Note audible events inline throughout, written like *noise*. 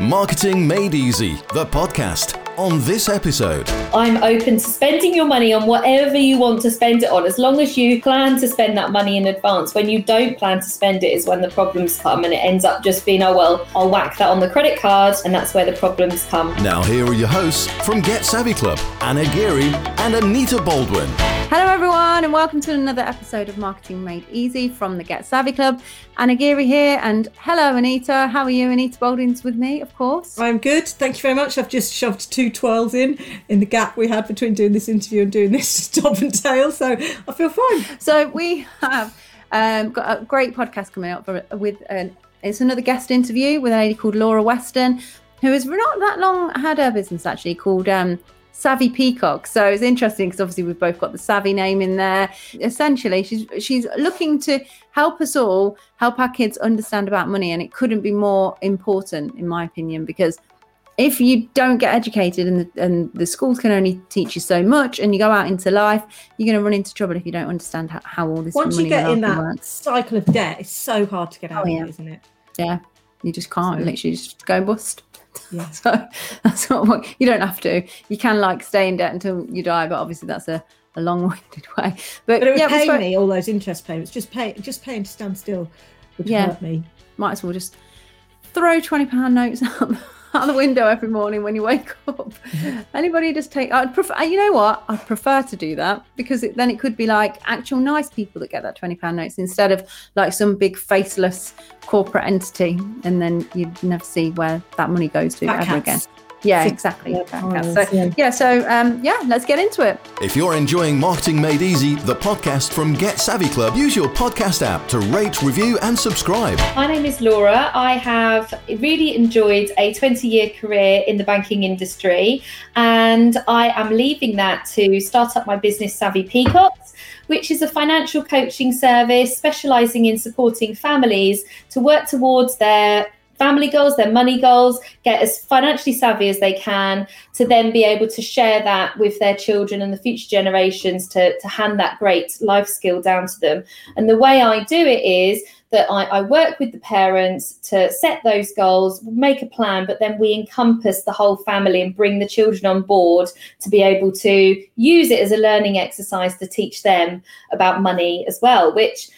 Marketing Made Easy, the podcast. On this episode, I'm open to spending your money on whatever you want to spend it on, as long as you plan to spend that money in advance. When you don't plan to spend it, is when the problems come, and it ends up just being, oh, well, I'll whack that on the credit card, and that's where the problems come. now here are your hosts from Get Savvy Club, Anna Geary and Anita Baldwin. Hello, everyone, and welcome to another episode of Marketing Made Easy from the Get Savvy Club. Anna Geary here, and hello, Anita. How are you? Anita Baldwin's with me, of course. I'm good. Thank you very much. I've just shoved two twirls in in the gap we had between doing this interview and doing this *laughs* top and tail, so I feel fine. So we have um, got a great podcast coming up with an, it's another guest interview with a lady called Laura Weston, who has not that long had her business actually called um, Savvy Peacock. So it's interesting because obviously we've both got the Savvy name in there. Essentially, she's she's looking to help us all help our kids understand about money, and it couldn't be more important, in my opinion, because if you don't get educated and the, and the schools can only teach you so much and you go out into life you're going to run into trouble if you don't understand how, how all this money works. Once you get in that works. cycle of debt, it's so hard to get out Oh, of yeah. it, isn't it? yeah you just can't literally just go bust Yeah. *laughs* so that's what you don't have to you can like stay in debt until you die but obviously that's a, a long-winded *laughs* way but, But it would yeah pay me all those interest payments. Just pay, just paying to stand still would Yeah. hurt me. might as well just throw 20 pound notes out, *laughs* *laughs* out the window every morning when you wake *laughs* up. Anybody just take i'd prefer uh, you know what? I'd prefer to do that because it, then it could be like actual nice people that get that 20 pound notes instead of like some big faceless corporate entity and then you'd never see where that money goes to Fat ever cats. again yeah Fat exactly cats. Oh, so yeah. yeah so um yeah let's get into it If you're enjoying Marketing Made Easy, the podcast from Get Savvy Club, use your podcast app to rate, review, and subscribe. My name is Laura. I have really enjoyed a 20 year career in the banking industry, and I am leaving that to start up my business, Savvy Peacocks, which is a financial coaching service specializing in supporting families to work towards their family goals, their money goals, get as financially savvy as they can to then be able to share that with their children and the future generations to, to hand that great life skill down to them. And the way I do it is that I, I work with the parents to set those goals, make a plan, but then we encompass the whole family and bring the children on board to be able to use it as a learning exercise to teach them about money as well, which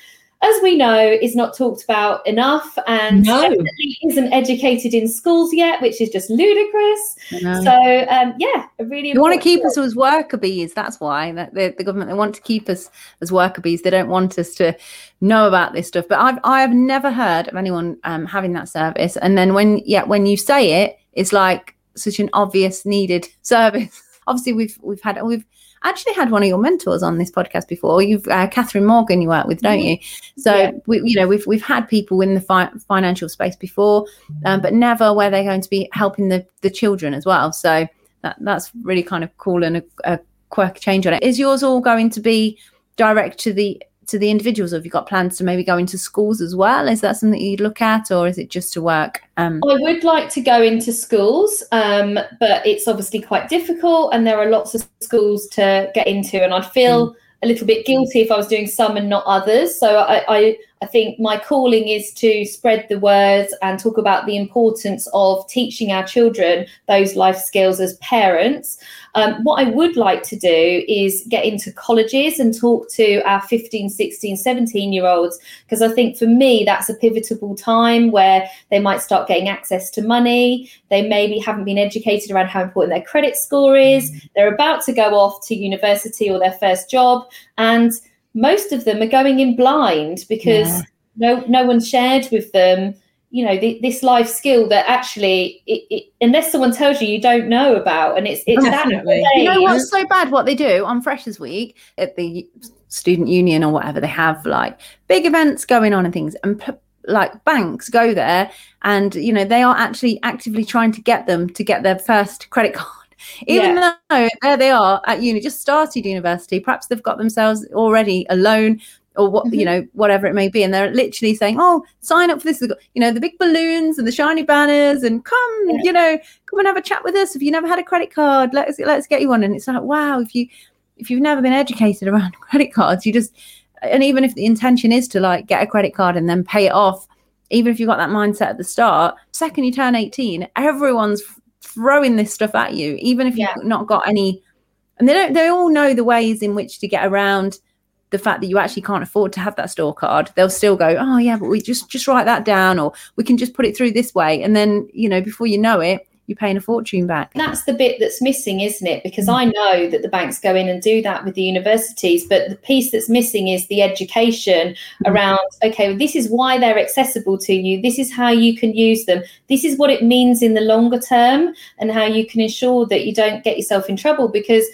as we know, is not talked about enough and No. isn't educated in schools yet, which is just ludicrous. So, um, yeah, a really They want to keep us as worker bees. That's why that the, the government they want to keep us as worker bees. They don't want us to know about this stuff. But I've I have never heard of anyone um, having that service. And then when yeah, when you say it, it's like such an obvious needed *laughs* service. Obviously, we've we've had we've actually had one of your mentors on this podcast before. You've uh, Catherine Morgan you work with, don't you? So Yeah. we you know we've we've had people in the fi- financial space before, um, but never where they're going to be helping the the children as well. So that that's really kind of cool and a, a quirky change on it. Is yours all going to be direct to the to the individuals? Or have you got plans to maybe go into schools as well? Is that something you'd look at, or is it just to work? Um, I would like to go into schools, um, but it's obviously quite difficult, and there are lots of schools to get into, and I'd feel a little bit guilty if I was doing some and not others. So I, I, I think my calling is to spread the words and talk about the importance of teaching our children those life skills as parents. Um, what I would like to do is get into colleges and talk to our 15, 16, 17 year olds, because I think for me, that's a pivotal time where they might start getting access to money. They maybe haven't been educated around how important their credit score is. They're about to go off to university or their first job. And most of them are going in blind because Yeah. no, no one shared with them you know th- this life skill that actually it, it, unless someone tells you you don't know about and it's it's Definitely. way. you know what's so bad? What they do on Freshers Week at the student union or whatever, they have like big events going on and things, and p- like banks go there, and you know they are actually actively trying to get them to get their first credit card. *laughs* Even though there they are at uni, just started university, perhaps they've got themselves already a loan or what you Mhm. know whatever it may be and they're literally saying oh sign up for this you know the big balloons and the shiny banners and come Yeah. you know come and have a chat with us if you never had a credit card let's let's get you one and it's like wow if you if you've never been educated around *laughs* credit cards you just and even if the intention is to like get a credit card and then pay it off even if you've got that mindset at the start, second you turn 18, everyone's throwing this stuff at you, even if you've not got any. And they don't. They all know the ways in which to get around the fact that you actually can't afford to have that store card. They'll still go, oh yeah, but we just just write that down, or we can just put it through this way, and then you know before you know it, you're paying a fortune back. That's the bit that's missing, isn't it? Because I mm. know that the banks go in and do that with the universities, but the piece that's missing is the education mm. around okay, well, this is why they're accessible to you. This is how you can use them. This is what it means in the longer term, and how you can ensure that you don't get yourself in trouble. Because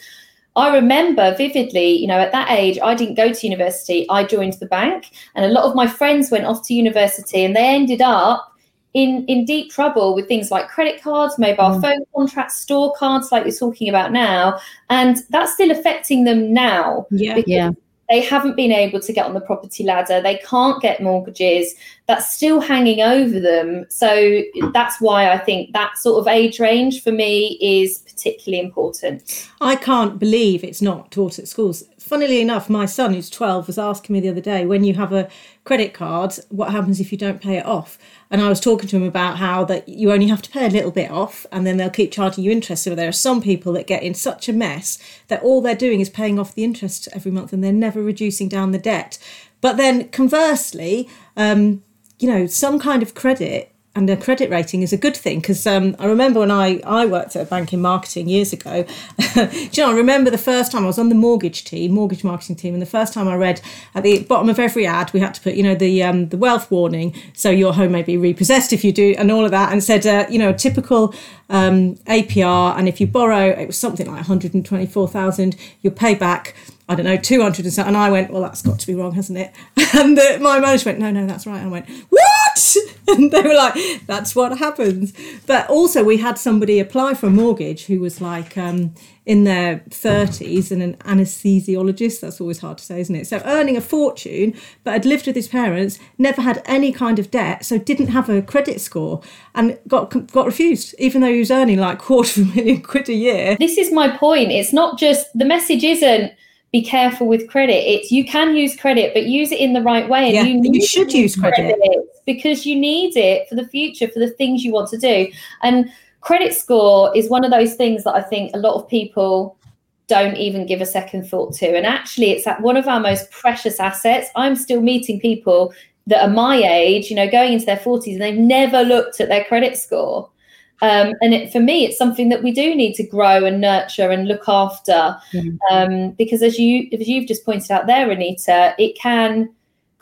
I remember vividly, you know, at that age, I didn't go to university, I joined the bank, and a lot of my friends went off to university and they ended up in in deep trouble with things like credit cards, mobile mm. phone contracts, store cards, like you're talking about now, and that's still affecting them now. Yeah. because Yeah. They haven't been able to get on the property ladder. They can't get mortgages. That's still hanging over them. So that's why I think that sort of age range for me is particularly important. I can't believe it's not taught at schools. Funnily enough, my son, who's 12, was asking me the other day when you have a credit card, what happens if you don't pay it off? And I was talking to him about how that you only have to pay a little bit off and then they'll keep charging you interest. So there are some people that get in such a mess that all they're doing is paying off the interest every month and they're never reducing down the debt. But then conversely, um, you know, some kind of credit and a credit rating is a good thing because um, I remember when I, I worked at a bank in marketing years ago. *laughs* You know, I remember the first time I was on the mortgage team, mortgage marketing team, and the first time I read at the bottom of every ad, we had to put, you know, the um, the wealth warning. So your home may be repossessed if you do, and all of that, and said, uh, you know, typical um, APR, and if you borrow, it was something like 124,000, you'll pay back. I don't know, 200 and so. And I went, well, that's got to be wrong, hasn't it? *laughs* And the, my manager went, no, no, that's right. And I went, what? *laughs* And they were like, that's what happens. But also, we had somebody apply for a mortgage who was like um, in their 30s and an anesthesiologist. That's always hard to say, isn't it? So earning a fortune, but had lived with his parents, never had any kind of debt, so didn't have a credit score and got got refused, even though he was earning like *laughs* quarter of a million quid a year. This is my point. It's not just the message isn't be careful with credit. It's you can use credit, but use it in the right way. And Yeah, you, you should use credit. because you need it for the future, for the things you want to do. And credit score is one of those things that I think a lot of people don't even give a second thought to. And actually, it's at one of our most precious assets. I'm still meeting people that are my age, you know, going into their 40s, and they've never looked at their credit score. Um, and it, for me, it's something that we do need to grow and nurture and look after, um, because as you as you've just pointed out there, Anita, it can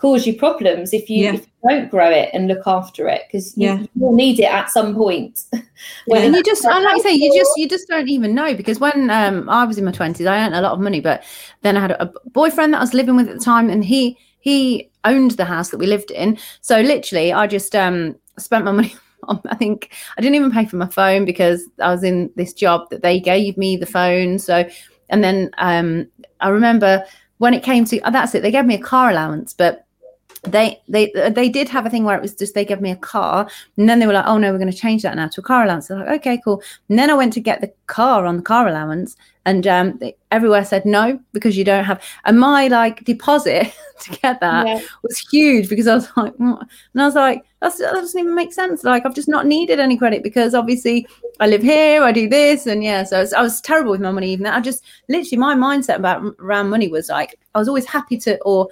cause you problems if you, Yeah. if you don't grow it and look after it, because you, Yeah. will need it at some point. *laughs* Whether and you just and like you say you just you just don't even know because when um i was in my 20s i earned a lot of money but then i had a, a boyfriend that i was living with at the time and he he owned the house that we lived in so literally i just um spent my *laughs* money on i think i didn't even pay for my phone because i was in this job that they gave me the phone so and then um i remember when it came to oh, that's it they gave me a car allowance but they they they did have a thing where it was just they gave me a car and then they were like oh no we're going to change that now to a car allowance. They're like okay cool. And then i went to get the car on the car allowance and um they, everywhere said no because you don't have and my like deposit *laughs* to get that Yeah. was huge because i was *laughs* like and i was like That's, that doesn't even make sense. Like i've just not needed any credit because obviously i live here i do this and yeah so I was, I was terrible with my money even that i just literally my mindset about around money was like i was always happy to or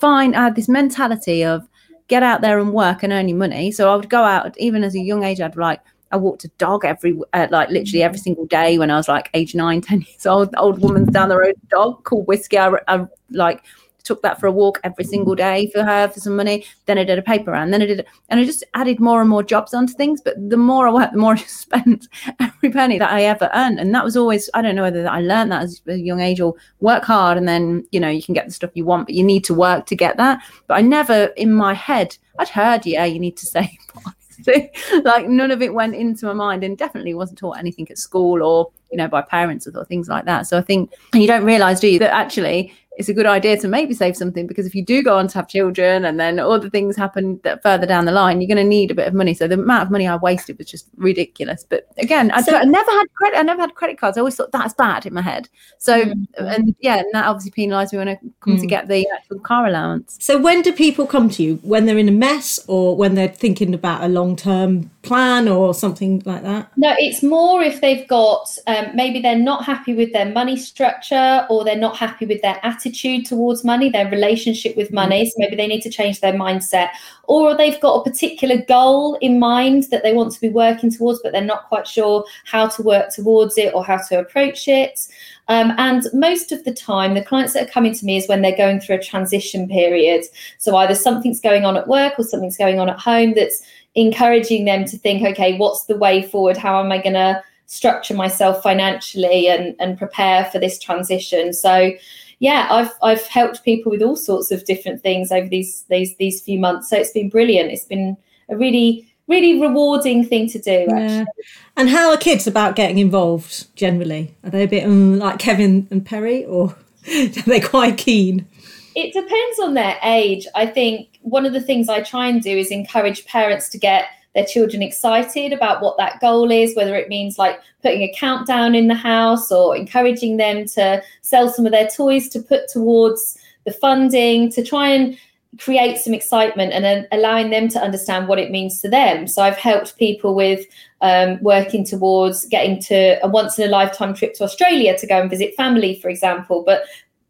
find I had this mentality of get out there and work and earn your money. So I would go out even as a young age. I'd like I walked a dog every uh, like literally every single day when I was like age nine, *laughs* ten years old. Old woman's down the road dog called Whiskey. I, I like took that for a walk every single day for her for some money. Then I did a paper round. Then I did, and I just added more and more jobs onto things. But the more I worked, the more *laughs* I spent every penny that I ever earned. And that was always I don't know whether I learned that as a young age or work hard and then you know you can get the stuff you want, but you need to work to get that. But I never in my head I'd heard yeah you need to save. *laughs* like none of it went into my mind and definitely wasn't taught anything at school or you know by parents or things like that so i think and you don't realize do you that actually it's a good idea to maybe save something because if you do go on to have children and then other things happen that further down the line, you're going to need a bit of money. So the amount of money I wasted was just ridiculous. But again, I, So- I never had credit. I never had credit cards. I always thought that's bad in my head. So Mm. and yeah, and that obviously penalised me when I come to Mm. get the actual car allowance. So when do people come to you? When they're in a mess or when they're thinking about a long term plan or something like that? No, it's more if they've got um, maybe they're not happy with their money structure or they're not happy with their attitude towards money, their relationship with money. So maybe they need to change their mindset, or they've got a particular goal in mind that they want to be working towards, but they're not quite sure how to work towards it or how to approach it. Um, and most of the time, the clients that are coming to me is when they're going through a transition period. So either something's going on at work or something's going on at home that's encouraging them to think, okay, what's the way forward? How am I going to structure myself financially and, and prepare for this transition? So, yeah, I've I've helped people with all sorts of different things over these these these few months. So it's been brilliant. It's been a really really rewarding thing to do. Actually. Yeah. And how are kids about getting involved generally? Are they a bit um, like Kevin and Perry or *laughs* are they quite keen? It depends on their age. I think one of the things I try and do is encourage parents to get their children excited about what that goal is, whether it means like putting a countdown in the house or encouraging them to sell some of their toys to put towards the funding, to try and create some excitement and then allowing them to understand what it means to them. So I've helped people with um, working towards getting to a once in a lifetime trip to Australia to go and visit family, for example. But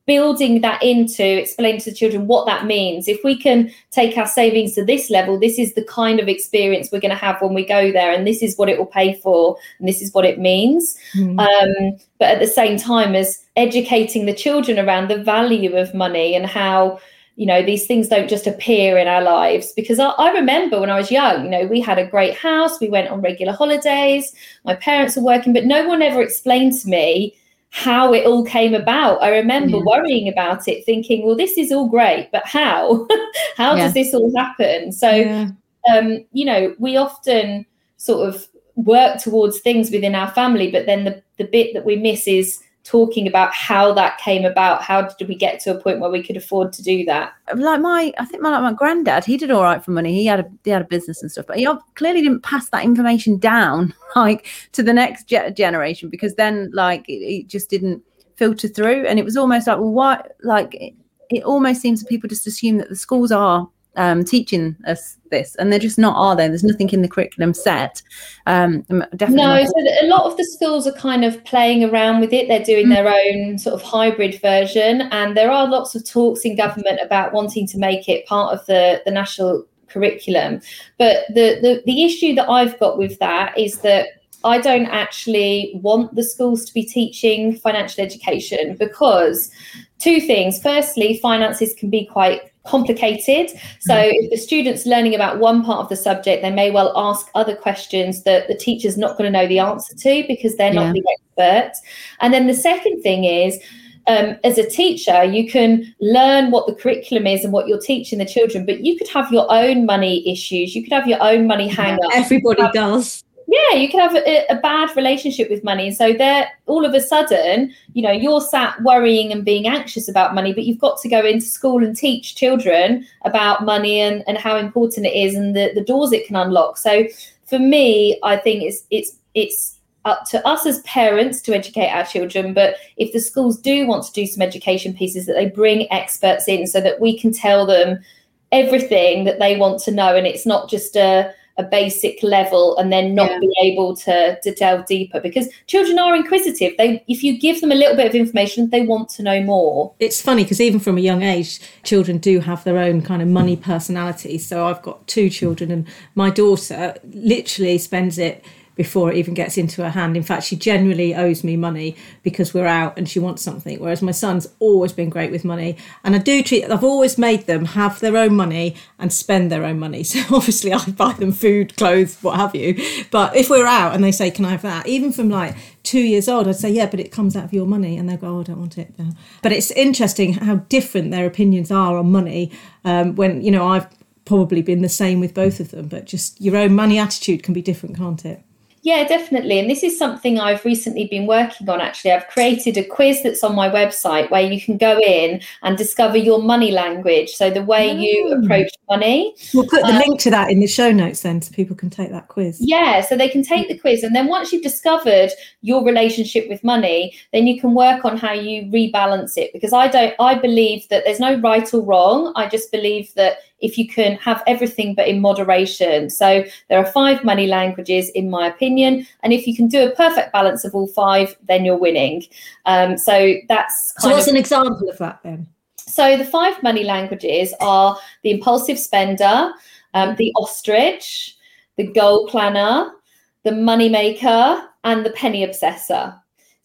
building that into explaining to the children what that means. If we can take our savings to this level, this is the kind of experience we're going to have when we go there, and this is what it will pay for, and this is what it means. Mm. Um, but at the same time, as educating the children around the value of money and how you know these things don't just appear in our lives because I, I remember when i was young you know we had a great house we went on regular holidays my parents were working but no one ever explained to me how it all came about i remember Yeah. worrying about it thinking well this is all great but how *laughs* how Yeah. does this all happen so Yeah. um, you know, we often sort of work towards things within our family, but then the, the bit that we miss is talking about how that came about. How did we get to a point where we could afford to do that? like my I think my like my granddad, he did all right for money. He had a he had a business and stuff, but he clearly didn't pass that information down *laughs* like to the next ge- generation because then like it, it just didn't filter through, and it was almost like well, why like it, it almost seems that people just assume that the schools are um, teaching us this, and they're just not, are they? There's nothing in the curriculum set. Um, definitely. No, so a lot of the schools are kind of playing around with it. They're doing Mm. their own sort of hybrid version, and there are lots of talks in government about wanting to make it part of the the national curriculum. But the the, the issue that I've got with that is that I don't actually want the schools to be teaching financial education because two things. Firstly, finances can be quite complicated. So if the student's learning about one part of the subject, they may well ask other questions that the teacher's not going to know the answer to because they're Yeah. not the expert. And then the second thing is um, as a teacher, you can learn what the curriculum is and what you're teaching the children, but you could have your own money issues. You could have your own money hang up Everybody does. Yeah you can have a, a bad relationship with money. So there all of a sudden you know you're sat worrying and being anxious about money but you've got to go into school and teach children about money and, and how important it is and the, the doors it can unlock. So for me i think it's it's it's up to us as parents to educate our children but if the schools do want to do some education pieces that they bring experts in so that we can tell them everything that they want to know. And it's not just a a basic level and then not Yeah. be able to to delve deeper because children are inquisitive they if you give them a little bit of information they want to know more It's funny because even from a young age, children do have their own kind of money personality. So I've got two children, and my daughter literally spends it before it even gets into her hand. In fact, she generally owes me money because we're out and she wants something. Whereas my son's always been great with money, and I do treat. I've always made them have their own money and spend their own money. *laughs* So obviously, I buy them food, clothes, what have you. But if we're out and they say, "Can I have that?" Even from like two years old, I'd say, "Yeah, but it comes out of your money," and they go, "Oh, I don't want it." now." But it's interesting how different their opinions are on money. Um, when you know, I've probably been the same with both of them, but just your own money attitude can be different, can't it? Yeah, definitely. And this is something I've recently been working on actually. I've created a quiz that's on my website where you can go in and discover your money language. So the way you Mm. approach money. We'll put the Um, link to that in the show notes then so people can take that quiz. Yeah, so they can take the quiz. And then once you've discovered your relationship with money, then you can work on how you rebalance it. Because I don't, I believe that there's no right or wrong. I just believe that if you can have everything but in moderation. So there are five money languages, in my opinion. And if you can do a perfect balance of all five, then you're winning. Um, so that's So what's of an example of that then? so the five money languages are the impulsive spender, um, the ostrich, the goal planner, the money maker, and the penny obsessor.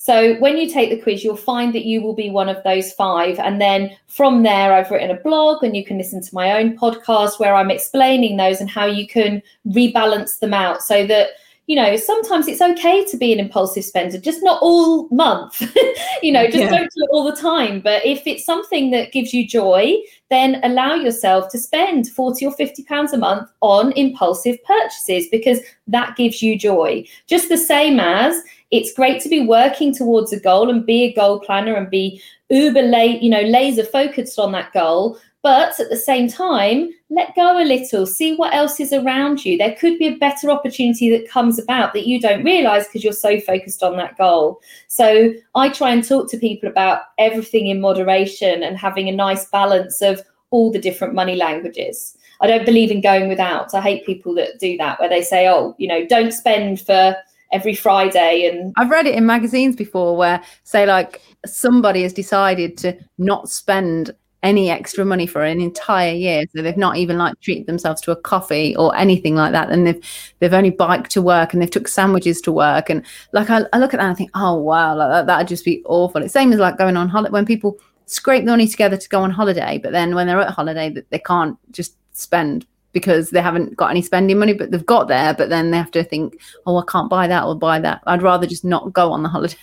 So when you take the quiz, you'll find that you will be one of those five. And then from there, I've written a blog and you can listen to my own podcast where I'm explaining those and how you can rebalance them out so that you know, sometimes it's okay to be an impulsive spender, just not all month. *laughs* you know, just Yeah. don't do it all the time. But if it's something that gives you joy, then allow yourself to spend 40 or 50 pounds a month on impulsive purchases because that gives you joy. Just the same as it's great to be working towards a goal and be a goal planner and be uber you know, laser focused on that goal. But at the same time, let go a little, see what else is around you. There could be a better opportunity that comes about that you don't realize because you're so focused on that goal. So I try and talk to people about everything in moderation and having a nice balance of all the different money languages. I don't believe in going without. I hate people that do that, where they say, oh, you know, don't spend for every Friday and I've read it in magazines before where, say, like somebody has decided to not spend any extra money for an entire year, so they've not even like treated themselves to a coffee or anything like that, and they've they've only biked to work and they've took sandwiches to work, and like I, I look at that and I think, oh wow, like that that'd just be awful. It's same as like going on holiday when people scrape the money together to go on holiday, but then when they're at holiday, that they can't just spend because they haven't got any spending money, but they've got there, but then they have to think, oh, I can't buy that or buy that. I'd rather just not go on the *laughs* holiday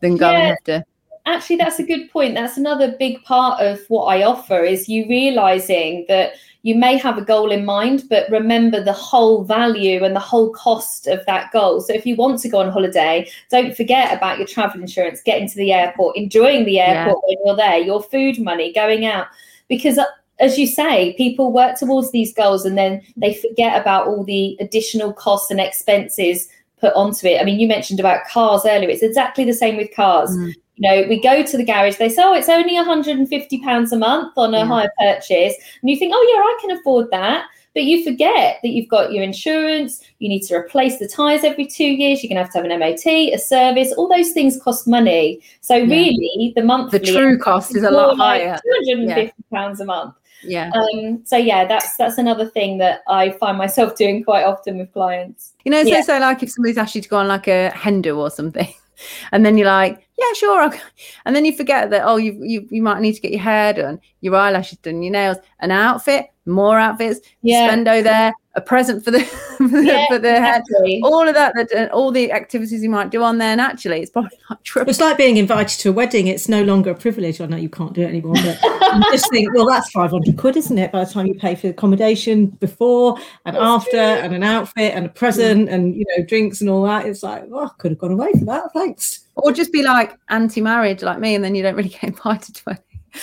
than go and have to. actually that's a good point that's another big part of what i offer is you realizing that you may have a goal in mind but remember the whole value and the whole cost of that goal so if you want to go on holiday don't forget about your travel insurance getting to the airport enjoying the airport when you're there your food money going out because as you say people work towards these goals and then they forget about all the additional costs and expenses put onto it i mean you mentioned about cars earlier it's exactly the same with cars Mm. you know, we go to the garage, they say, oh, it's only £150 a month on a Yeah. hire purchase. And you think, oh, yeah, I can afford that. But you forget that you've got your insurance, you need to replace the tyres every two years, you're going to have to have an MOT, a service, all those things cost money. So, really, the monthly. The true cost is a lot like higher. £250 a month. Yeah. Um, so, yeah, that's that's another thing that I find myself *laughs* doing quite often with clients. You know, so, Yeah. so like if somebody's asked you to go on like a hen do or something, *laughs* and then you're like, yeah, sure. I'll go. *laughs* And then you forget that, oh, you, you you might need to get your hair done, your eyelashes done, your nails, an outfit, more outfits, Yeah. spendo there, a present for the *laughs* for the, Yeah, for the hair. exactly. All of that, that all the activities you might do on there, and actually, it's probably like *laughs* triple. It's like being invited to a wedding. It's no longer a privilege. I know you can't do it anymore, but *laughs* you just think, well, that's 500 quid, isn't it? By the time you pay for the accommodation before and after and an outfit and a present and, you know, drinks and all that, it's like, oh, I could have gone away for that. Thanks. Or just be like anti-marriage, like me, and then you don't really get invited to it.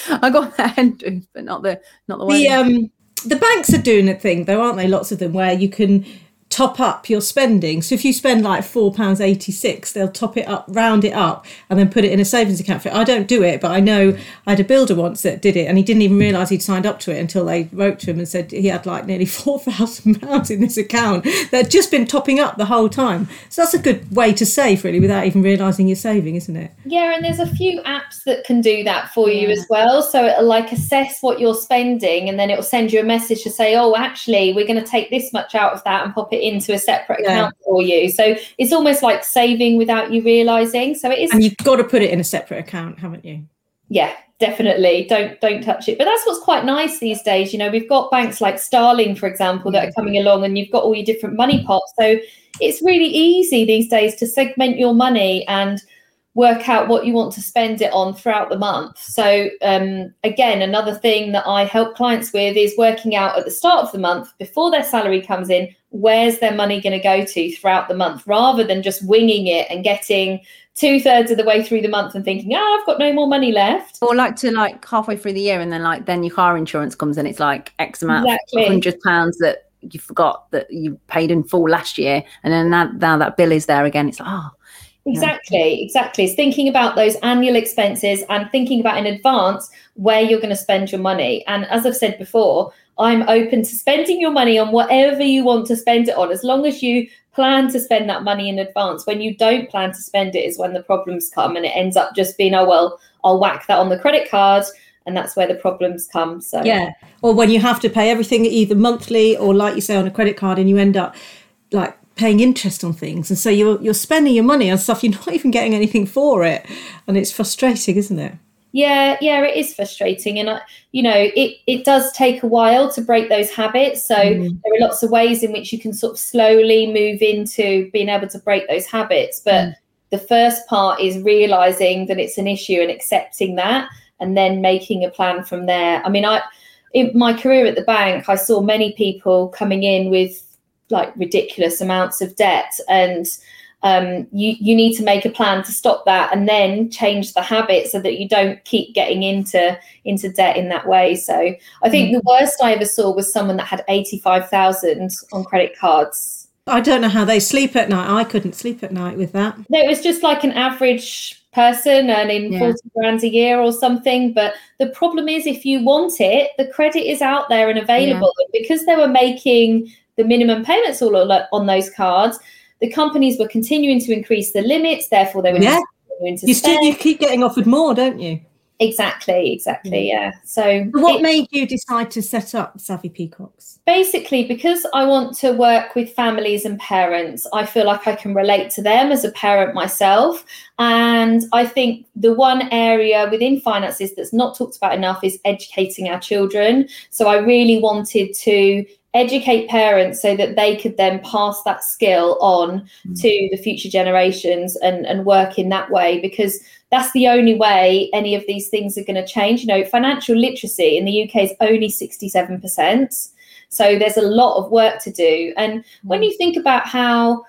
I got the hen do, but not the not the wedding. The um the banks are doing a thing though, aren't they? Lots of them where you can top up your spending. So if you spend like four pounds eighty six, they'll top it up, round it up, and then put it in a savings account for it. I don't do it, but I know mm. I had a builder once that did it, and he didn't even realise he'd signed up to it until they wrote to him and said he had like nearly *laughs* four thousand pounds in this account that had just been topping up the whole time. So that's a good way to save, really, without even realising you're saving, isn't it? Yeah, and there's a few apps that can do that for you as well. So it'll like assess what you're spending and then it'll send you a message to say, oh, actually, we're going to take this much out of that and pop it into a separate Yeah. account for you. So it's almost like saving without you realizing. So it is, And you've got to put it in a separate account, haven't you? yeah, definitely. Don't don't touch it. But that's what's quite nice these days. You know, we've got banks like Starling, for example, that are coming along, and you've got all your different money pots. So it's really easy these days to segment your money and work out what you want to spend it on throughout the month. So, um, again, another thing that I help clients with is working out at the start of the month, before their salary comes in, where's their money going to go to throughout the month, rather than just winging it and getting two thirds of the way through the month and thinking, oh, I've got no more money left. Or like to like halfway through the year and then like then your car insurance comes in, it's like X amount exactly. of hundred pounds that you forgot that you paid in full last year, and then now, now that bill is there again. It's like, oh, Exactly, exactly. It's thinking about those annual expenses and thinking about in advance where you're going to spend your money. And as I've said before, I'm open to spending your money on whatever you want to spend it on, as long as you plan to spend that money in advance. When you don't plan to spend it, is when the problems come, and it ends up just being, oh, well, I'll whack that on the credit card. And that's where the problems come. So, yeah. Or when you have to pay everything either monthly or, like you say, on a credit card, and you end up like paying interest on things. And so you're you're spending your money on stuff you're *laughs* not even getting anything for it. And it's frustrating isn't it? Yeah yeah it is frustrating. And I, you know it it does take a while to break those habits. So mm. there are lots of ways in which you can sort of slowly move into being able to break those habits. But mm. the first part is realizing that it's an issue and accepting that and then making a plan from there. I mean i in my career at the bank i saw many people coming in with like ridiculous amounts of debt and um, you you need to make a plan to stop that and then change the habit so that you don't keep getting into into debt in that way so i think mm-hmm. the worst i ever saw was someone that had 85000 on credit cards I don't know how they sleep at night. I couldn't sleep at night with that. No, it was just like an average person earning yeah. 40 grand a year or something. But the problem is, if you want it, the credit is out there and available. Yeah. Because they were making the minimum payments all on those cards, the companies were continuing to increase the limits. Therefore, they were yeah. you still you keep getting offered more, don't you? Exactly, exactly, mm. yeah. So, what it, made you decide to set up Savvy Peacocks? Basically, because I want to work with families and parents, I feel like I can relate to them as a parent myself. And I think the one area within finances that's not talked about enough is educating our children. So, I really wanted to educate parents so that they could then pass that skill on mm. to the future generations and, and work in that way because that's the only way any of these things are going to change. You know, financial literacy in the UK is only 67%. So there's a lot of work to do. And when mm. you think about how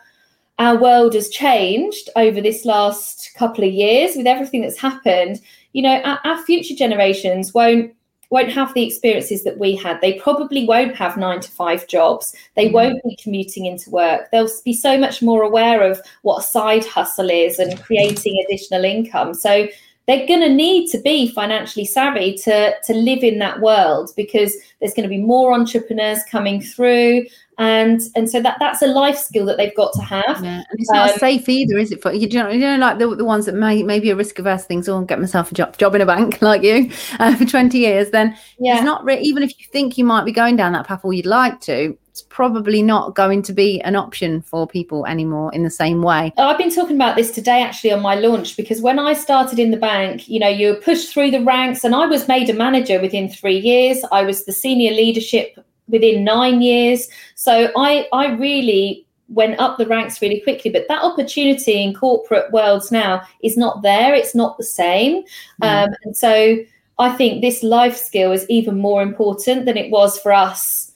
our world has changed over this last couple of years with everything that's happened, you know, our, our future generations won't won't have the experiences that we had. They probably won't have nine to five jobs. They mm won't be commuting into work. They'll be so much more aware of what a side hustle is and creating additional income. So they're going to need to be financially savvy to, to live in that world because there's going to be more entrepreneurs coming through and and so that that's a life skill that they've got to have. Yeah, and it's not um, safe either, is it? For you know, you know, like the, the ones that may maybe a risk averse things. Oh, get myself a job job in a bank *laughs* like you uh, for twenty years. Then yeah. it's not re- even if you think you might be going down that path or you'd like to. It's probably not going to be an option for people anymore in the same way. I've been talking about this today actually on my launch because when I started in the bank, you know, you were pushed through the ranks and I was made a manager within three years. I was the senior leadership within nine years. So I, I really went up the ranks really quickly. But that opportunity in corporate worlds now is not there. It's not the same. Mm. Um, and so I think this life skill is even more important than it was for us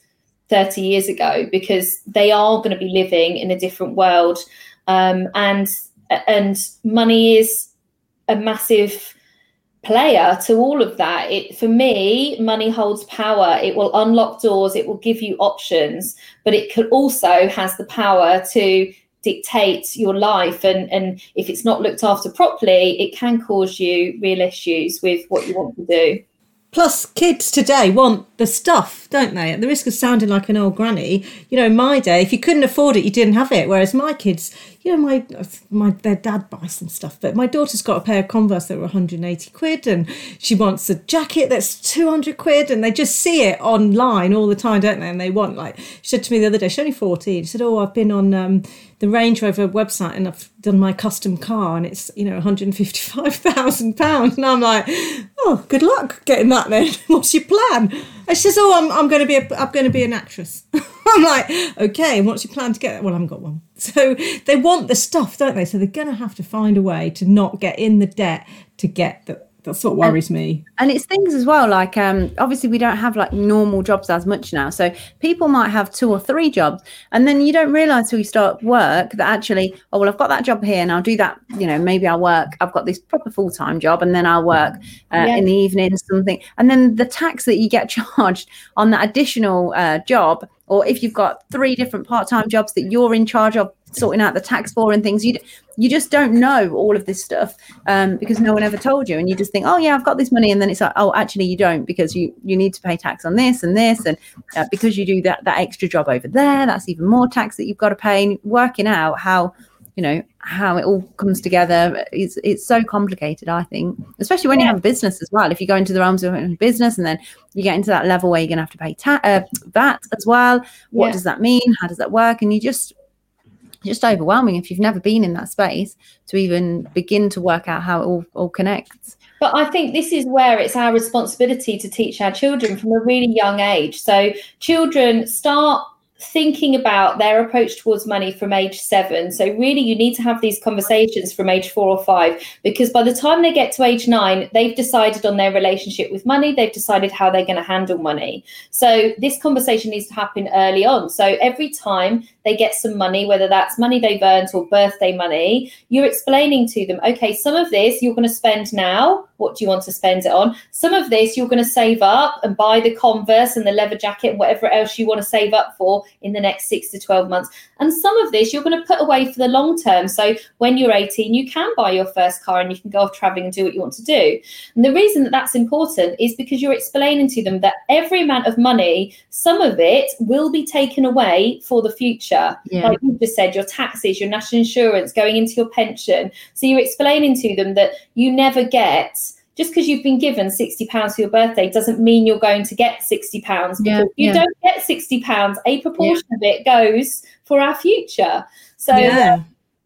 30 years ago because they are going to be living in a different world. Um, and and money is a massive player to all of that it for me money holds power. It will unlock doors. It will give you options. But it could also has the power to dictate your life. And and if it's not looked after properly it can cause you real issues with what you want to do. Plus, kids today want the stuff, don't they? At the risk of sounding like an old granny, you know, my day, if you couldn't afford it, you didn't have it. Whereas my kids, you know, my my their dad buys some stuff, but my daughter's got a pair of Converse that were 180 quid, and she wants a jacket that's 200 quid, and they just see it online all the time, don't they? And they want like she said to me the other day, she's only 14. She said, "Oh, I've been on um, the Range Rover website and I've done my custom car and it's, you know, £155,000. And I'm like, oh, good luck getting that then. *laughs* What's your plan? And she says, oh, I'm, I'm going to be a, I'm going to be an actress. *laughs* I'm like, okay, what's your plan to get that? Well, I haven't got one. *laughs* So they want the stuff, don't they? So they're going to have to find a way to not get in the debt to get the. That's what worries me. and it's things as well like um obviously we don't have like normal jobs as much now so people might have two or three jobs and then you don't realize till you start work that actually oh well i've got that job here and i'll do that you know maybe i'll work i've got this proper full-time job and then i'll work uh, Yeah. in the evening something and then the tax that you get *laughs* charged on that additional uh, job or if you've got three different part-time jobs that you're in charge of sorting out the tax for and things you you just don't know all of this stuff um, because no one ever told you. And you just think oh yeah i've got this money and then it's like oh actually you don't because you you need to pay tax on this and this and uh, because you do that that extra job over there that's even more tax that you've got to pay and working out how you know how it all comes together. It's it's so complicated i think especially when you have a business as well. If you go into the realms of business and then you get into that level where you're going to have to pay ta- uh, vat as well what Yeah. does that mean? How does that work? And you just just overwhelming if you've never been in that space to even begin to work out how it all, all connects. But I think this is where it's our responsibility to teach our children from a really young age. So children start thinking about their approach towards money from age seven. So really you need to have these conversations from age four or five because by the time they get to age nine, they've decided on their relationship with money, they've decided how they're going to handle money. So this conversation needs to happen early on. So every time they get some money, whether that's money they've earned or birthday money, you're explaining to them, okay, some of this you're going to spend now. What do you want to spend it on? Some of this you're going to save up and buy the Converse and the leather jacket and whatever else you want to save up for in the next six to 12 months. And some of this you're going to put away for the long term. So when you're 18, you can buy your first car and you can go off traveling and do what you want to do. And the reason that that's important is because you're explaining to them that every amount of money, some of it will be taken away for the future. Yeah. Like you just said, your taxes, your national insurance, going into your pension. So you're explaining to them that you never get. Just because you've been given sixty pounds for your birthday doesn't mean you're going to get sixty pounds. Yeah, Because you yeah. don't get sixty pounds. A proportion of it goes for our future. So yeah.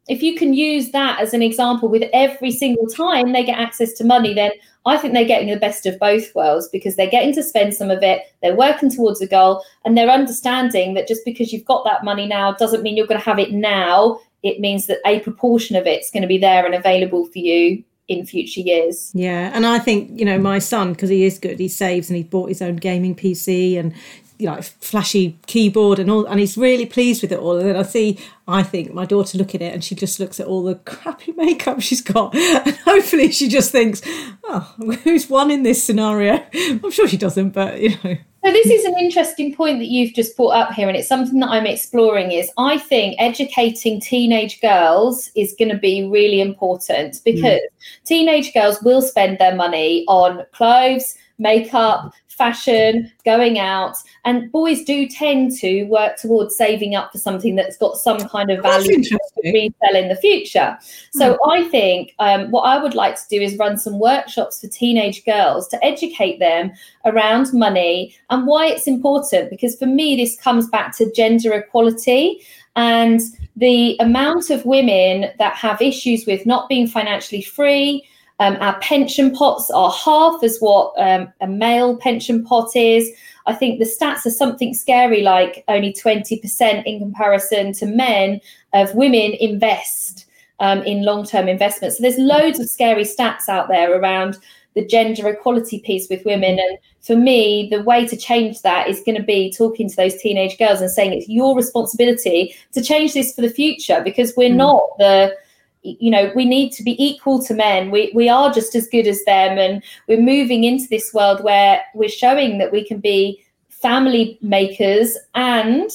if you can use that as an example with every single time they get access to money, then I think they're getting the best of both worlds because they're getting to spend some of it, they're working towards a goal, and they're understanding that just because you've got that money now doesn't mean you're going to have it now. It means that a proportion of it's going to be there and available for you in future years. Yeah, and I think you know my son because he is good. He saves and he bought his own gaming PC and you know flashy keyboard and all, and he's really pleased with it all. And then I see, I think my daughter look at it and she just looks at all the crappy makeup she's got, *laughs* and hopefully she just thinks, "Oh, *laughs* who's won in this scenario?" *laughs* I'm sure she doesn't, but you know. So this is an interesting point that you've just brought up here, and it's something that I'm exploring. Is I think educating teenage girls is going to be really important mm. because teenage girls will spend their money on clothes, makeup, fashion, going out, and boys do tend to work towards saving up for something that's got some kind of value to resell in the future. So I think um, what I would like to do is run some workshops for teenage girls to educate them around money and why it's important. Because for me, this comes back to gender equality and the amount of women that have issues with not being financially free. Um, our pension pots are half as what um, a male pension pot is. I think the stats are something scary, like only 20% in comparison to men of women invest um, in long term investments. So there's loads of scary stats out there around the gender equality piece with women. And for me, the way to change that is going to be talking to those teenage girls and saying it's your responsibility to change this for the future because we're not the you know we need to be equal to men we we are just as good as them and we're moving into this world where we're showing that we can be family makers and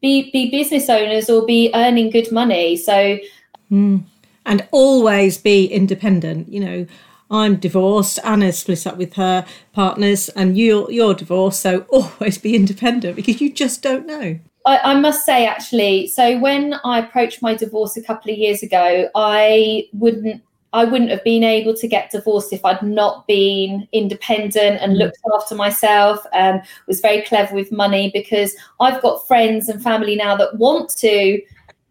be be business owners or be earning good money so mm. and always be independent. You know, I'm divorced. Anna's split up with her partners, and you're you're divorced. So always be independent because you just don't know. I, I must say, actually, so when I approached my divorce a couple of years ago, I wouldn't. I wouldn't have been able to get divorced if I'd not been independent and looked after myself and was very clever with money because I've got friends and family now that want to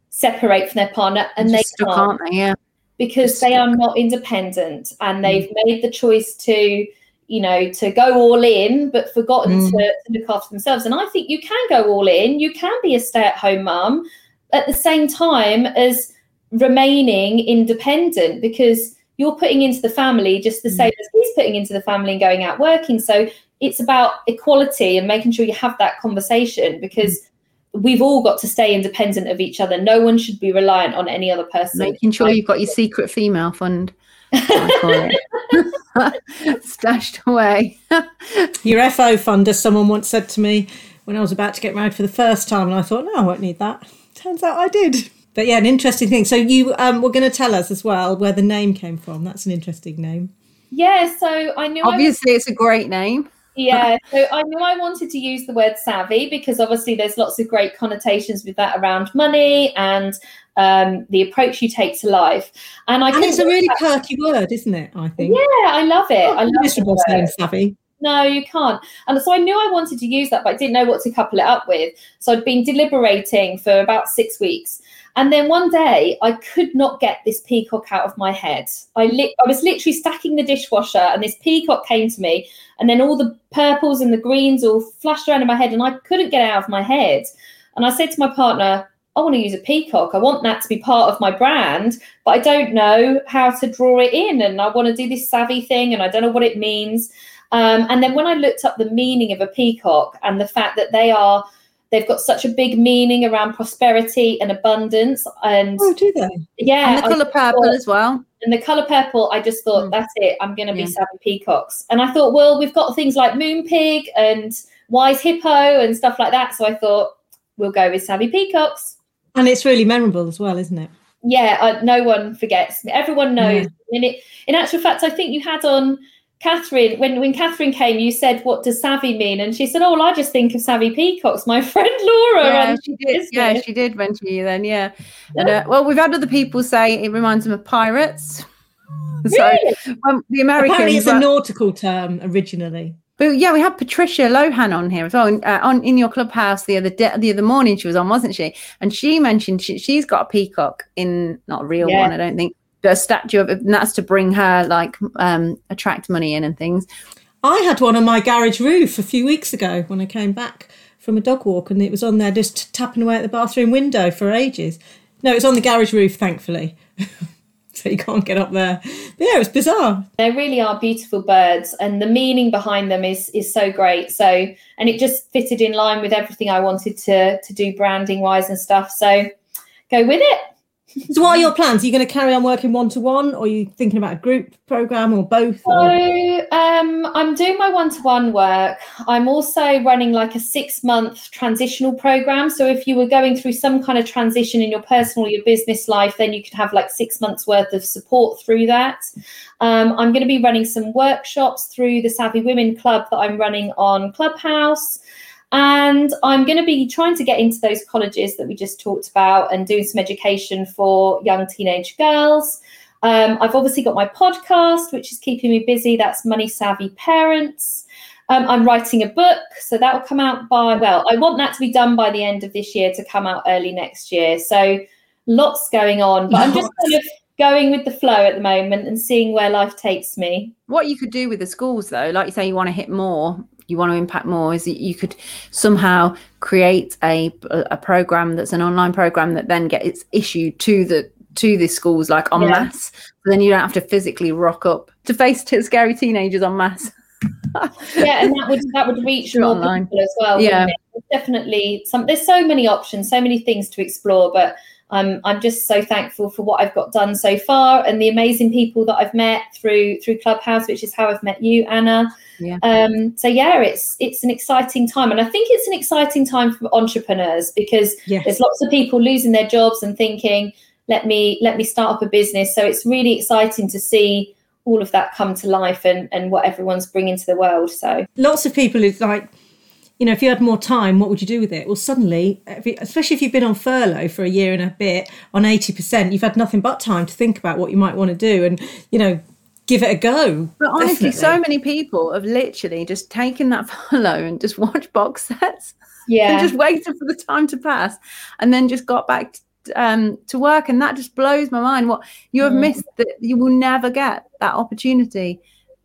separate from their partner and they Just stuck, can't aren't they? Yeah. because Just they are not independent and they've made the choice to you know to go all in but forgotten Mm. to, to look after themselves and i think you can go all in you can be a stay-at-home mum at the same time as remaining independent because you're putting into the family just the same as he's putting into the family and going out working. So it's about equality and making sure you have that conversation because we've all got to stay independent of each other. No one should be reliant on any other person. Making sure you've got your secret female fund. *laughs* *laughs* I call. Stashed away. *laughs* Your FO fund, as someone once said to me when I was about to get married for the first time, and I thought, no, I won't need that. Turns out I did. But yeah, an interesting thing. So you um, were going to tell us as well where the name came from. That's an interesting name. Yeah, so I knew I was- Obviously, it's a great name. yeah, so I knew I wanted to use the word savvy because obviously there's lots of great connotations with that around money and um, the approach you take to life. And I And it's a really out- perky word, isn't it? I think. yeah, I love it. I love miserable saying savvy. No, you can't. And so I knew I wanted to use that, but I didn't know what to couple it up with. So I'd been deliberating for about six weeks. And then one day I could not get this peacock out of my head. I li- I was literally stacking the dishwasher and this peacock came to me and then all the purples and the greens all flashed around in my head and I couldn't get it out of my head. And I said to my partner, I want to use a peacock. I want that to be part of my brand, but I don't know how to draw it in. And I want to do this savvy thing and I don't know what it means. Um, and then when I looked up the meaning of a peacock and the fact that they are, they've got such a big meaning around prosperity and abundance. And Oh, do they? yeah, And the colour purple thought- as well. and the color purple, I just thought Mm. that's it. I'm going to be Yeah. savvy peacocks. And I thought, well, we've got things like Moonpig and wise hippo and stuff like that. So I thought we'll go with savvy peacocks. And it's really memorable as well, isn't it? Yeah, I, no one forgets. Everyone knows. Yeah. And it, in actual fact, I think you had on Catherine when when Catherine came. You said, "What does savvy mean?" And she said, "Oh, well, I just think of savvy peacocks." My *laughs* friend Laura. Yeah, and she did. Yeah, business. she did mention you then. Yeah. And, uh, well, we've had other people say it reminds them of pirates. *laughs* So Really? um, the Apparently, Americans. it's a nautical term originally. But yeah, we had Patricia Lohan on here as well. Uh, on in your clubhouse the other day, the other morning, she was on, wasn't she? And she mentioned she, she's got a peacock in not a real Yeah. one, I don't think, but a statue of it, and that's to bring her like um attract money in and things. I had one on my garage roof a few weeks ago when I came back from a dog walk, and it was on there just tapping away at the bathroom window for ages. No, it was on the garage roof, thankfully. *laughs* *laughs* so you can't get up there. But yeah, it's bizarre. they really are beautiful birds and the meaning behind them is is so great so and it just fitted in line with everything i wanted to to do branding wise and stuff so go with it So, what are your plans? Are you going to carry on working one to one, or are you thinking about a group program, or both? so Or... um i'm doing my one-to-one work i'm also running like a six month transitional program so if you were going through some kind of transition in your personal your business life then you could have like six months worth of support through that Um, I'm going to be running some workshops through the Savvy Women Club that I'm running on Clubhouse. And I'm going to be trying to get into those colleges that we just talked about and doing some education for young teenage girls. Um, I've obviously got my podcast, which is keeping me busy. That's Money Savvy Parents. Um, I'm writing a book, so that will come out by, well, I want that to be done by the end of this year to come out early next year. So lots going on, but I'm just kind of going with the flow at the moment and seeing where life takes me. What you could do with the schools, though, like you say, you want to hit more, you want to impact more, is that you could somehow create a a program that's an online program that then gets issued to the to the schools like en Yeah. masse. So then you don't have to physically rock up to face t- scary teenagers en masse. *laughs* Yeah, and that would that would reach more online. people as well. Yeah. wouldn't it? There's definitely some. There's so many options, so many things to explore, but. I'm, I'm just so thankful for what I've got done so far and the amazing people that I've met through through Clubhouse, which is how I've met you, Anna. Yeah. Um, so yeah, it's it's an exciting time, and I think it's an exciting time for entrepreneurs because Yes. there's lots of people losing their jobs and thinking let me let me start up a business so it's really exciting to see all of that come to life and and what everyone's bringing to the world so lots of people is like you know if you had more time what would you do with it well suddenly if you- especially if you've been on furlough for a year and a bit on 80% you've had nothing but time to think about what you might want to do and you know give it a go But honestly, so many people have literally just taken that *laughs* furlough and just watched box sets Yeah. and yeah just waited for the time to pass and then just got back to, um, to work. And that just blows my mind. What you have Mm. missed that you will never get that opportunity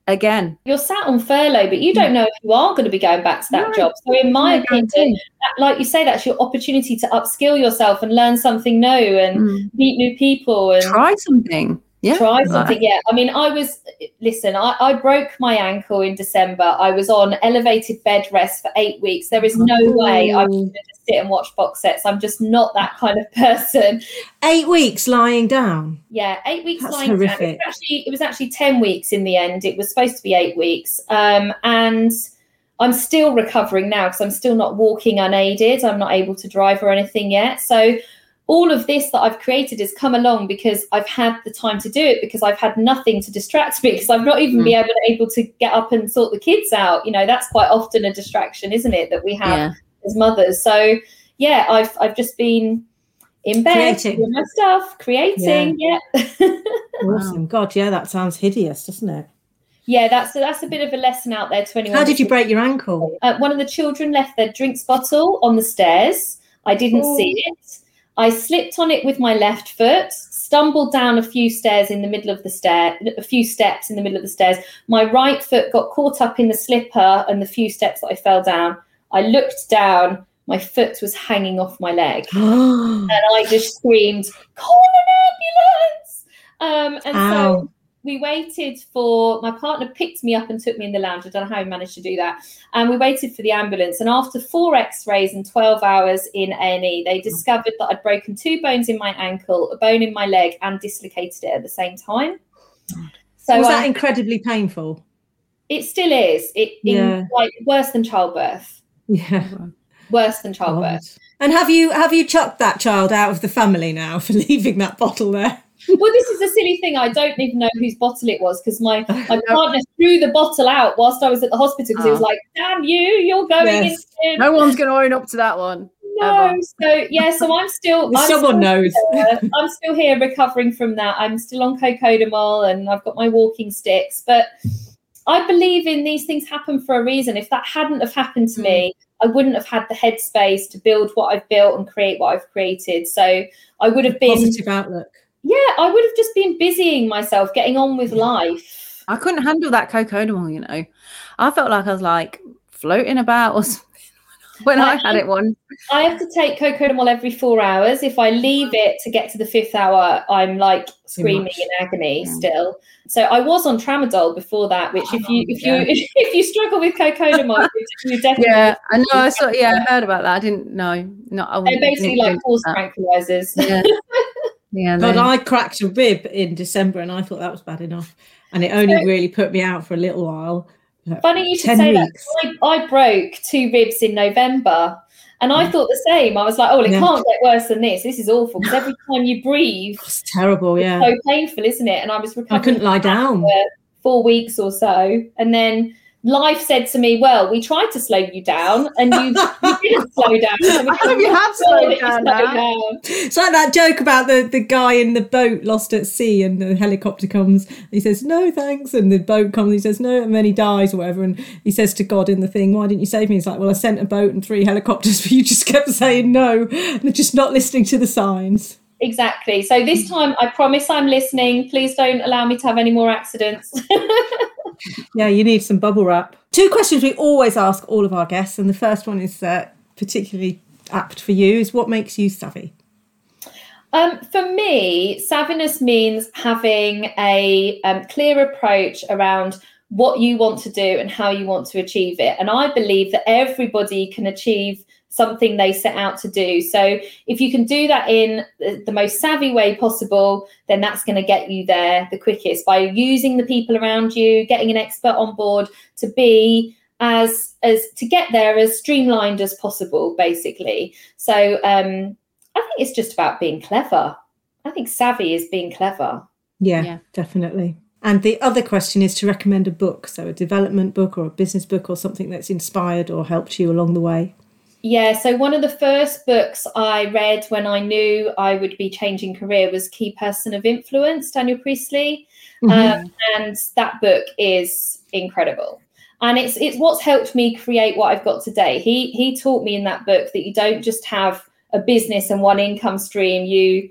again. You're sat on furlough, but you don't know if you are going to be going back to that No, job. So, in my opinion, that, like you say, that's your opportunity to upskill yourself and learn something new and Mm. meet new people and Try something. Yeah. try something. Yeah, I mean, I was listen. I, I broke my ankle in December. I was on elevated bed rest for eight weeks. There is no way I'm Ooh. going to sit and watch box sets. I'm just not that kind of *laughs* person. Eight weeks lying down. Yeah, eight weeks That's lying down. It horrific. was actually it was actually ten weeks in the end. It was supposed to be eight weeks, um, and I'm still recovering now because I'm still not walking unaided. I'm not able to drive or anything yet. So all of this that I've created has come along because I've had the time to do it because I've had nothing to distract me *laughs* because I've not even Mm. been able, able to get up and sort the kids out. You know, that's quite often a distraction, isn't it, that we have Yeah. as mothers. So yeah, I've I've just been in bed Creating. doing my stuff, creating. Yeah. *laughs* Awesome. God, yeah, that sounds hideous, doesn't it? Yeah, that's that's a bit of a lesson out there to anyone. How did you break your ankle? Uh, one of the children left their drinks bottle on the stairs. I didn't Oh. see it. I slipped on it with my left foot, stumbled down a few stairs in the middle of the stair, a few steps in the middle of the stairs. My right foot got caught up in the slipper and the few steps that I fell down. I looked down. My foot was hanging off my leg, *gasps* and I just screamed, "Call an ambulance!" Um, and Ow. so we waited for my partner picked me up and took me in the lounge. I don't know how he managed to do that. And we waited for the ambulance. And after four X-rays and twelve hours in A and E, they mm-hmm. discovered that I'd broken two bones in my ankle, a bone in my leg, and dislocated it at the same time. So was I- that incredibly painful? it still is. It Yeah. in, like worse than childbirth. Yeah. Worse than childbirth. And have you have you chucked that child out of the family now for *laughs* leaving that bottle there? Well, this is a silly thing. I don't even know whose bottle it was because my, *laughs* my partner threw the bottle out whilst I was at the hospital because he was Oh. like, "Damn you, you're going Yes. in." No one's going to own up to that one. No, ever. so yeah, so I'm still. *laughs* I'm Someone still knows. here. I'm still here recovering from that. I'm still on cocodamol and I've got my walking sticks, but I believe in these things happen for a reason. If that hadn't have happened to hmm. me, I wouldn't have had the headspace to build what I've built and create what I've created. So I would have been, Positive outlook. Yeah, I would have just been busying myself, getting on with life. I couldn't handle that cocodamol, you know. I felt like I was like floating about or *laughs* something when I had it one. I have to take cocodamol every four hours. If I leave it to get to the fifth hour, I'm like screaming in agony Yeah. still. So I was on tramadol before that, which if oh, you if you *laughs* if you struggle with cocodamol, *laughs* you- you definitely Yeah, I know. I saw. Yeah, I heard about that. I didn't know. Not. I they're basically like horse tranquilizers. Yeah. Yeah. God, they- I cracked a rib in December and I thought that was bad enough. And it only So- really put me out for a little while. Funny you should say weeks. that. I, I broke two ribs in November. And I thought the same. I was like, oh, well, it Yeah. can't get worse than this. This is awful. Because every time you breathe, It's terrible, yeah. so painful, isn't it? And I was I couldn't lie down. for four weeks or so. And then life said to me, Well, we tried to slow you down and you, you didn't *laughs* slow down. So I hope you have slowed that you down slowed down. It's like that joke about the, the guy in the boat lost at sea and the helicopter comes. He says, No, thanks. And the boat comes, he says, No, and then he dies or whatever. And he says to God in the thing, Why didn't you save me? He's like, Well, I sent a boat and three helicopters, *laughs* but you just kept saying no. And just not listening to the signs. Exactly. So this time I promise I'm listening. Please don't allow me to have any more accidents. *laughs* Yeah, you need some bubble wrap. Two questions we always ask all of our guests. And the first one is uh, particularly apt for you is what makes you savvy? Um, for me, savviness means having a um, clear approach around what you want to do and how you want to achieve it. And I believe that everybody can achieve something they set out to do. So if you can do that in the, the most savvy way possible, then that's going to get you there the quickest by using the people around you, getting an expert on board to be as as to get there as streamlined as possible basically so um I think it's just about being clever. I think savvy is being clever. Yeah, Yeah. definitely. And the other question is to recommend a book, so a development book or a business book or something that's inspired or helped you along the way. Yeah, so one of the first books I read when I knew I would be changing career was Key Person of Influence, Daniel Priestley. Um, and that book is incredible. And it's it's what's helped me create what I've got today. He he taught me in that book that you don't just have a business and one income stream. You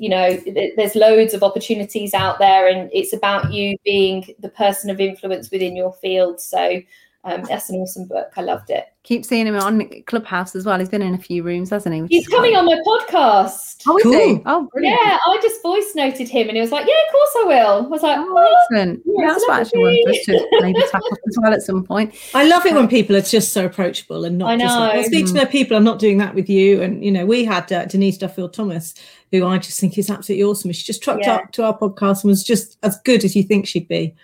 you know th- there's loads of opportunities out there and it's about you being the person of influence within your field so um, that's an awesome book i loved it Keep seeing him on Clubhouse as well. He's been in a few rooms, hasn't he? Which he's coming quite- on my podcast Oh, is he? Cool. Oh, brilliant. yeah i just voice noted him and he was like yeah of course i will i was like Oh, oh, excellent. Yeah, Yeah, that's what actually lovely. wanted us to maybe tap up as well at some point. I love it when people are just so approachable and not I just like. I speak to no people. I'm not doing that with you. And you know, we had uh, Denise Duffield Thomas, who I just think is absolutely awesome. She just trucked Yeah. up to our podcast and was just as good as you think she'd be.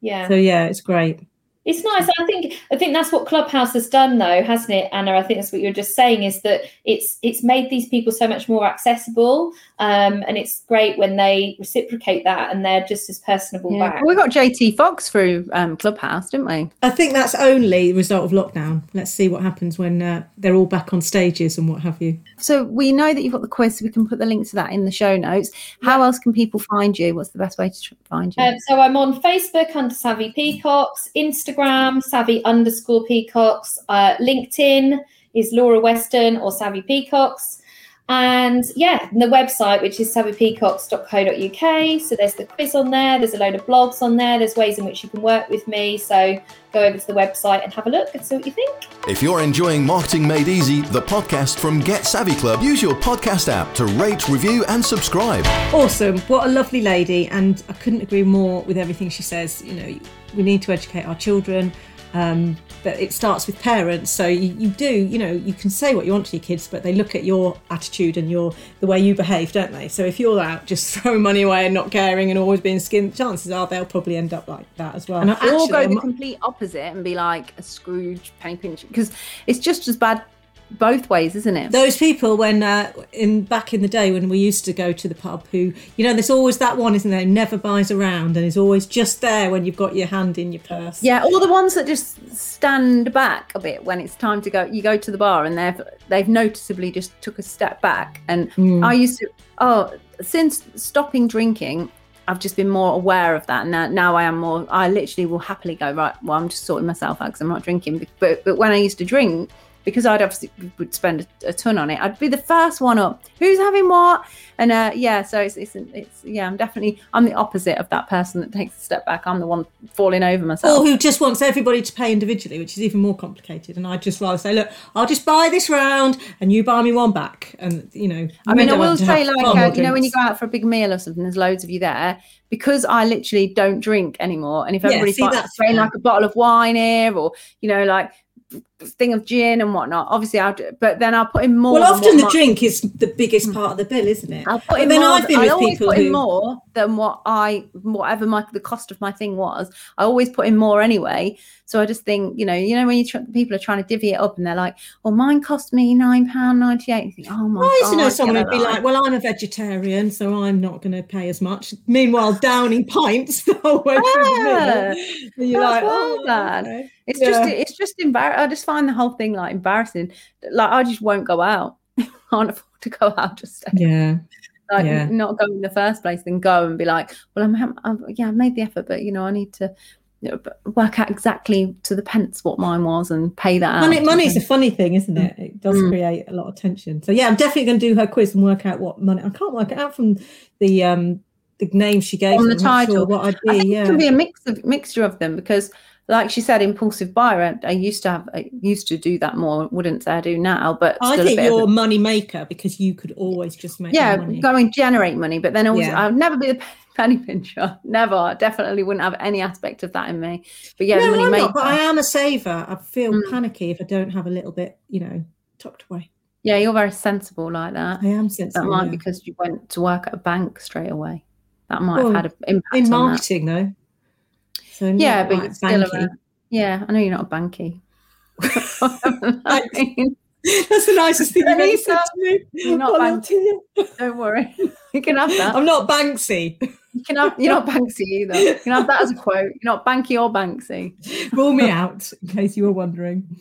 yeah So yeah, it's great. It's nice. I think I think that's what Clubhouse has done though, hasn't it, Anna? I think that's what you're just saying is that it's it's made these people so much more accessible. Um, and it's great when they reciprocate that and they're just as personable Yeah. back. Well, we got JT Fox through um, Clubhouse, didn't we? I think that's only the result of lockdown. Let's see what happens when uh, they're all back on stages and what have you. So we know that you've got the quiz, so we can put the link to that in the show notes. How else can people find you? What's the best way to find you? Um, so I'm on Facebook under Savvy Peacocks, Instagram Savvy underscore Peacocks, uh, LinkedIn is Laura Weston or Savvy Peacocks, and yeah, and the website which is savvypeacocks.co.uk. So there's the quiz on there. There's a load of blogs on there. There's ways in which you can work with me. So go over to the website and have a look and see what you think. If you're enjoying Marketing Made Easy, the podcast from Get Savvy Club, use your podcast app to rate, review, and subscribe. Awesome. What a lovely lady. And I couldn't agree more with everything she says. You know, we need to educate our children. Um, but it starts with parents. So you, you do, you know, you can say what you want to your kids, but they look at your attitude and your the way you behave, don't they? So if you're out just *laughs* throwing money away and not caring and always being skinned, chances are they'll probably end up like that as well. And I or actually, go the I'm- complete opposite and be like a Scrooge penny pinch because it's just as bad both ways, isn't it? those people when uh, in back in the day when we used to go to the pub who you know there's always that one isn't there never buys around and is always just there when you've got your hand in your purse Yeah, all the ones that just stand back a bit when it's time to go. You go to the bar and they've they've noticeably just took a step back. And I used to oh since stopping drinking, I've just been more aware of that. Now now I am more. I literally will happily go right. Well, I'm just sorting myself out because I'm not drinking. But but when I used to drink. Because I'd obviously would spend a, a ton on it, I'd be the first one up. Who's having what? And uh, yeah, so it's, it's it's yeah, I'm definitely I'm the opposite of that person that takes a step back. I'm the one falling over myself. or who just wants everybody to pay individually which is even more complicated and i'd just rather say look i'll just buy this round and you buy me one back and you know I mean, I will say, like, uh, you know, when you go out for a big meal or something, there's loads of you there. Because I literally don't drink anymore, and if Yeah, see, like, buying like a bottle of wine here, or you know, like thing of gin and whatnot, obviously I'll do. But then I'll put in more. well often the my- drink is the biggest hmm. part of the bill isn't it I'll put in then more. i've been I with always people put in more than what I, whatever my the cost of my thing was. I always put in more anyway. So I just think, you know, you know, when you tr- people are trying to divvy it up and they're like, "Well, mine cost me nine pound ninety eight. You think, "Oh my I used to know God, someone who'd be like, "Well, I'm a vegetarian, so I'm not going to pay as much." Meanwhile, downing pints *laughs* the whole way through the. And you're like, well "Oh, done." okay." It's Yeah. just it's just embarrassing. I just find the whole thing like embarrassing. Like I just won't go out. *laughs* Can't afford to go out. Just stay. Yeah, like yeah. not go in the first place, then go and be like, well, I'm, I'm yeah, I've made the effort, but you know, I need to you know, work out exactly to the pence what mine was and pay that. Money, of money's a funny thing, isn't it? It does Mm. create a lot of tension. So yeah, I'm definitely going to do her quiz and work out what money. I can't work it out from the um the name she gave. On the I'm sure title. what I'd I be. think Yeah, it can be a mix of mixture of them because, like she said, impulsive buyer. I, I used to have, I used to do that more. Wouldn't say I do now, but I think a- you're a money maker because you could always just make yeah, money. go and generate money. But then also, Yeah. I would never be the *laughs* penny pincher. Never. Definitely wouldn't have any aspect of that in me. But yeah, no, money I'm maker. not, but I am a saver. I feel Mm. panicky if I don't have a little bit, you know, tucked away. Yeah, you're very sensible like that. I am sensible. That might yeah. because you went to work at a bank straight away. That might Well, have had an impact in marketing though. So Yeah, but you're still a, yeah. I know you're not a banky. *laughs* *laughs* I mean, That's the nicest thing you've ever said to me. you're not banky. don't worry. *laughs* You can have that. I'm not Banksy. You can have. You're not Banksy either. You can have that as a quote. You're not Banky or Banksy. Rule me out, in case you were wondering.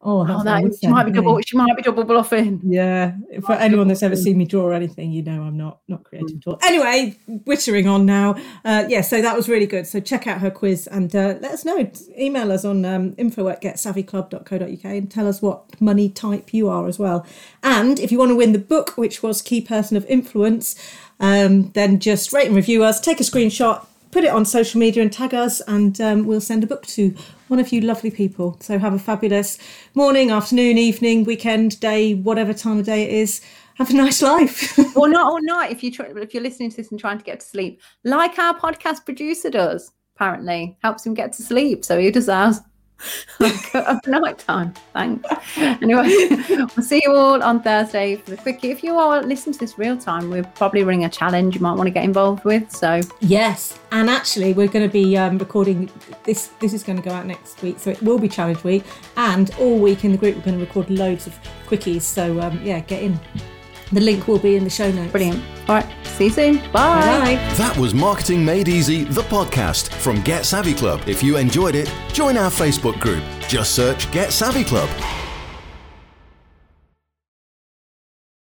Oh, that's Oh, that would she might be double. She might be double bluffing. Yeah, for anyone that's ever seen me draw or anything, you know I'm not not creative at all. Anyway, wittering on now. Uh, yeah, so that was really good. So check out her quiz and uh, let us know. Email us on um, info at getsavvyclub.co.uk and tell us what money type you are as well. And if you want to win the book, which was Key Person of Influence, um, then just rate and review us, take a screenshot, put it on social media and tag us, and um, we'll send a book to one of you lovely people. So have a fabulous morning, afternoon, evening, weekend, day, whatever time of day it is. Have a nice life. *laughs* or not, all night If you try, if you're listening to this and trying to get to sleep, like our podcast producer does, apparently helps him get to sleep. So he does ours at night time. Thanks. Anyway, *laughs* we'll see you all on Thursday for the quickie. If you are listening to this real time, we're probably running a challenge you might want to get involved with. So yes, and actually, we're going to be um, recording this. This is going to go out next week, so it will be challenge week, and all week in the group we're going to record loads of quickies. So um, yeah, get in. The link will be in the show notes. Brilliant. All right. See you soon. Bye. Bye. That was Marketing Made Easy, the podcast from Get Savvy Club. If you enjoyed it, join our Facebook group. Just search Get Savvy Club.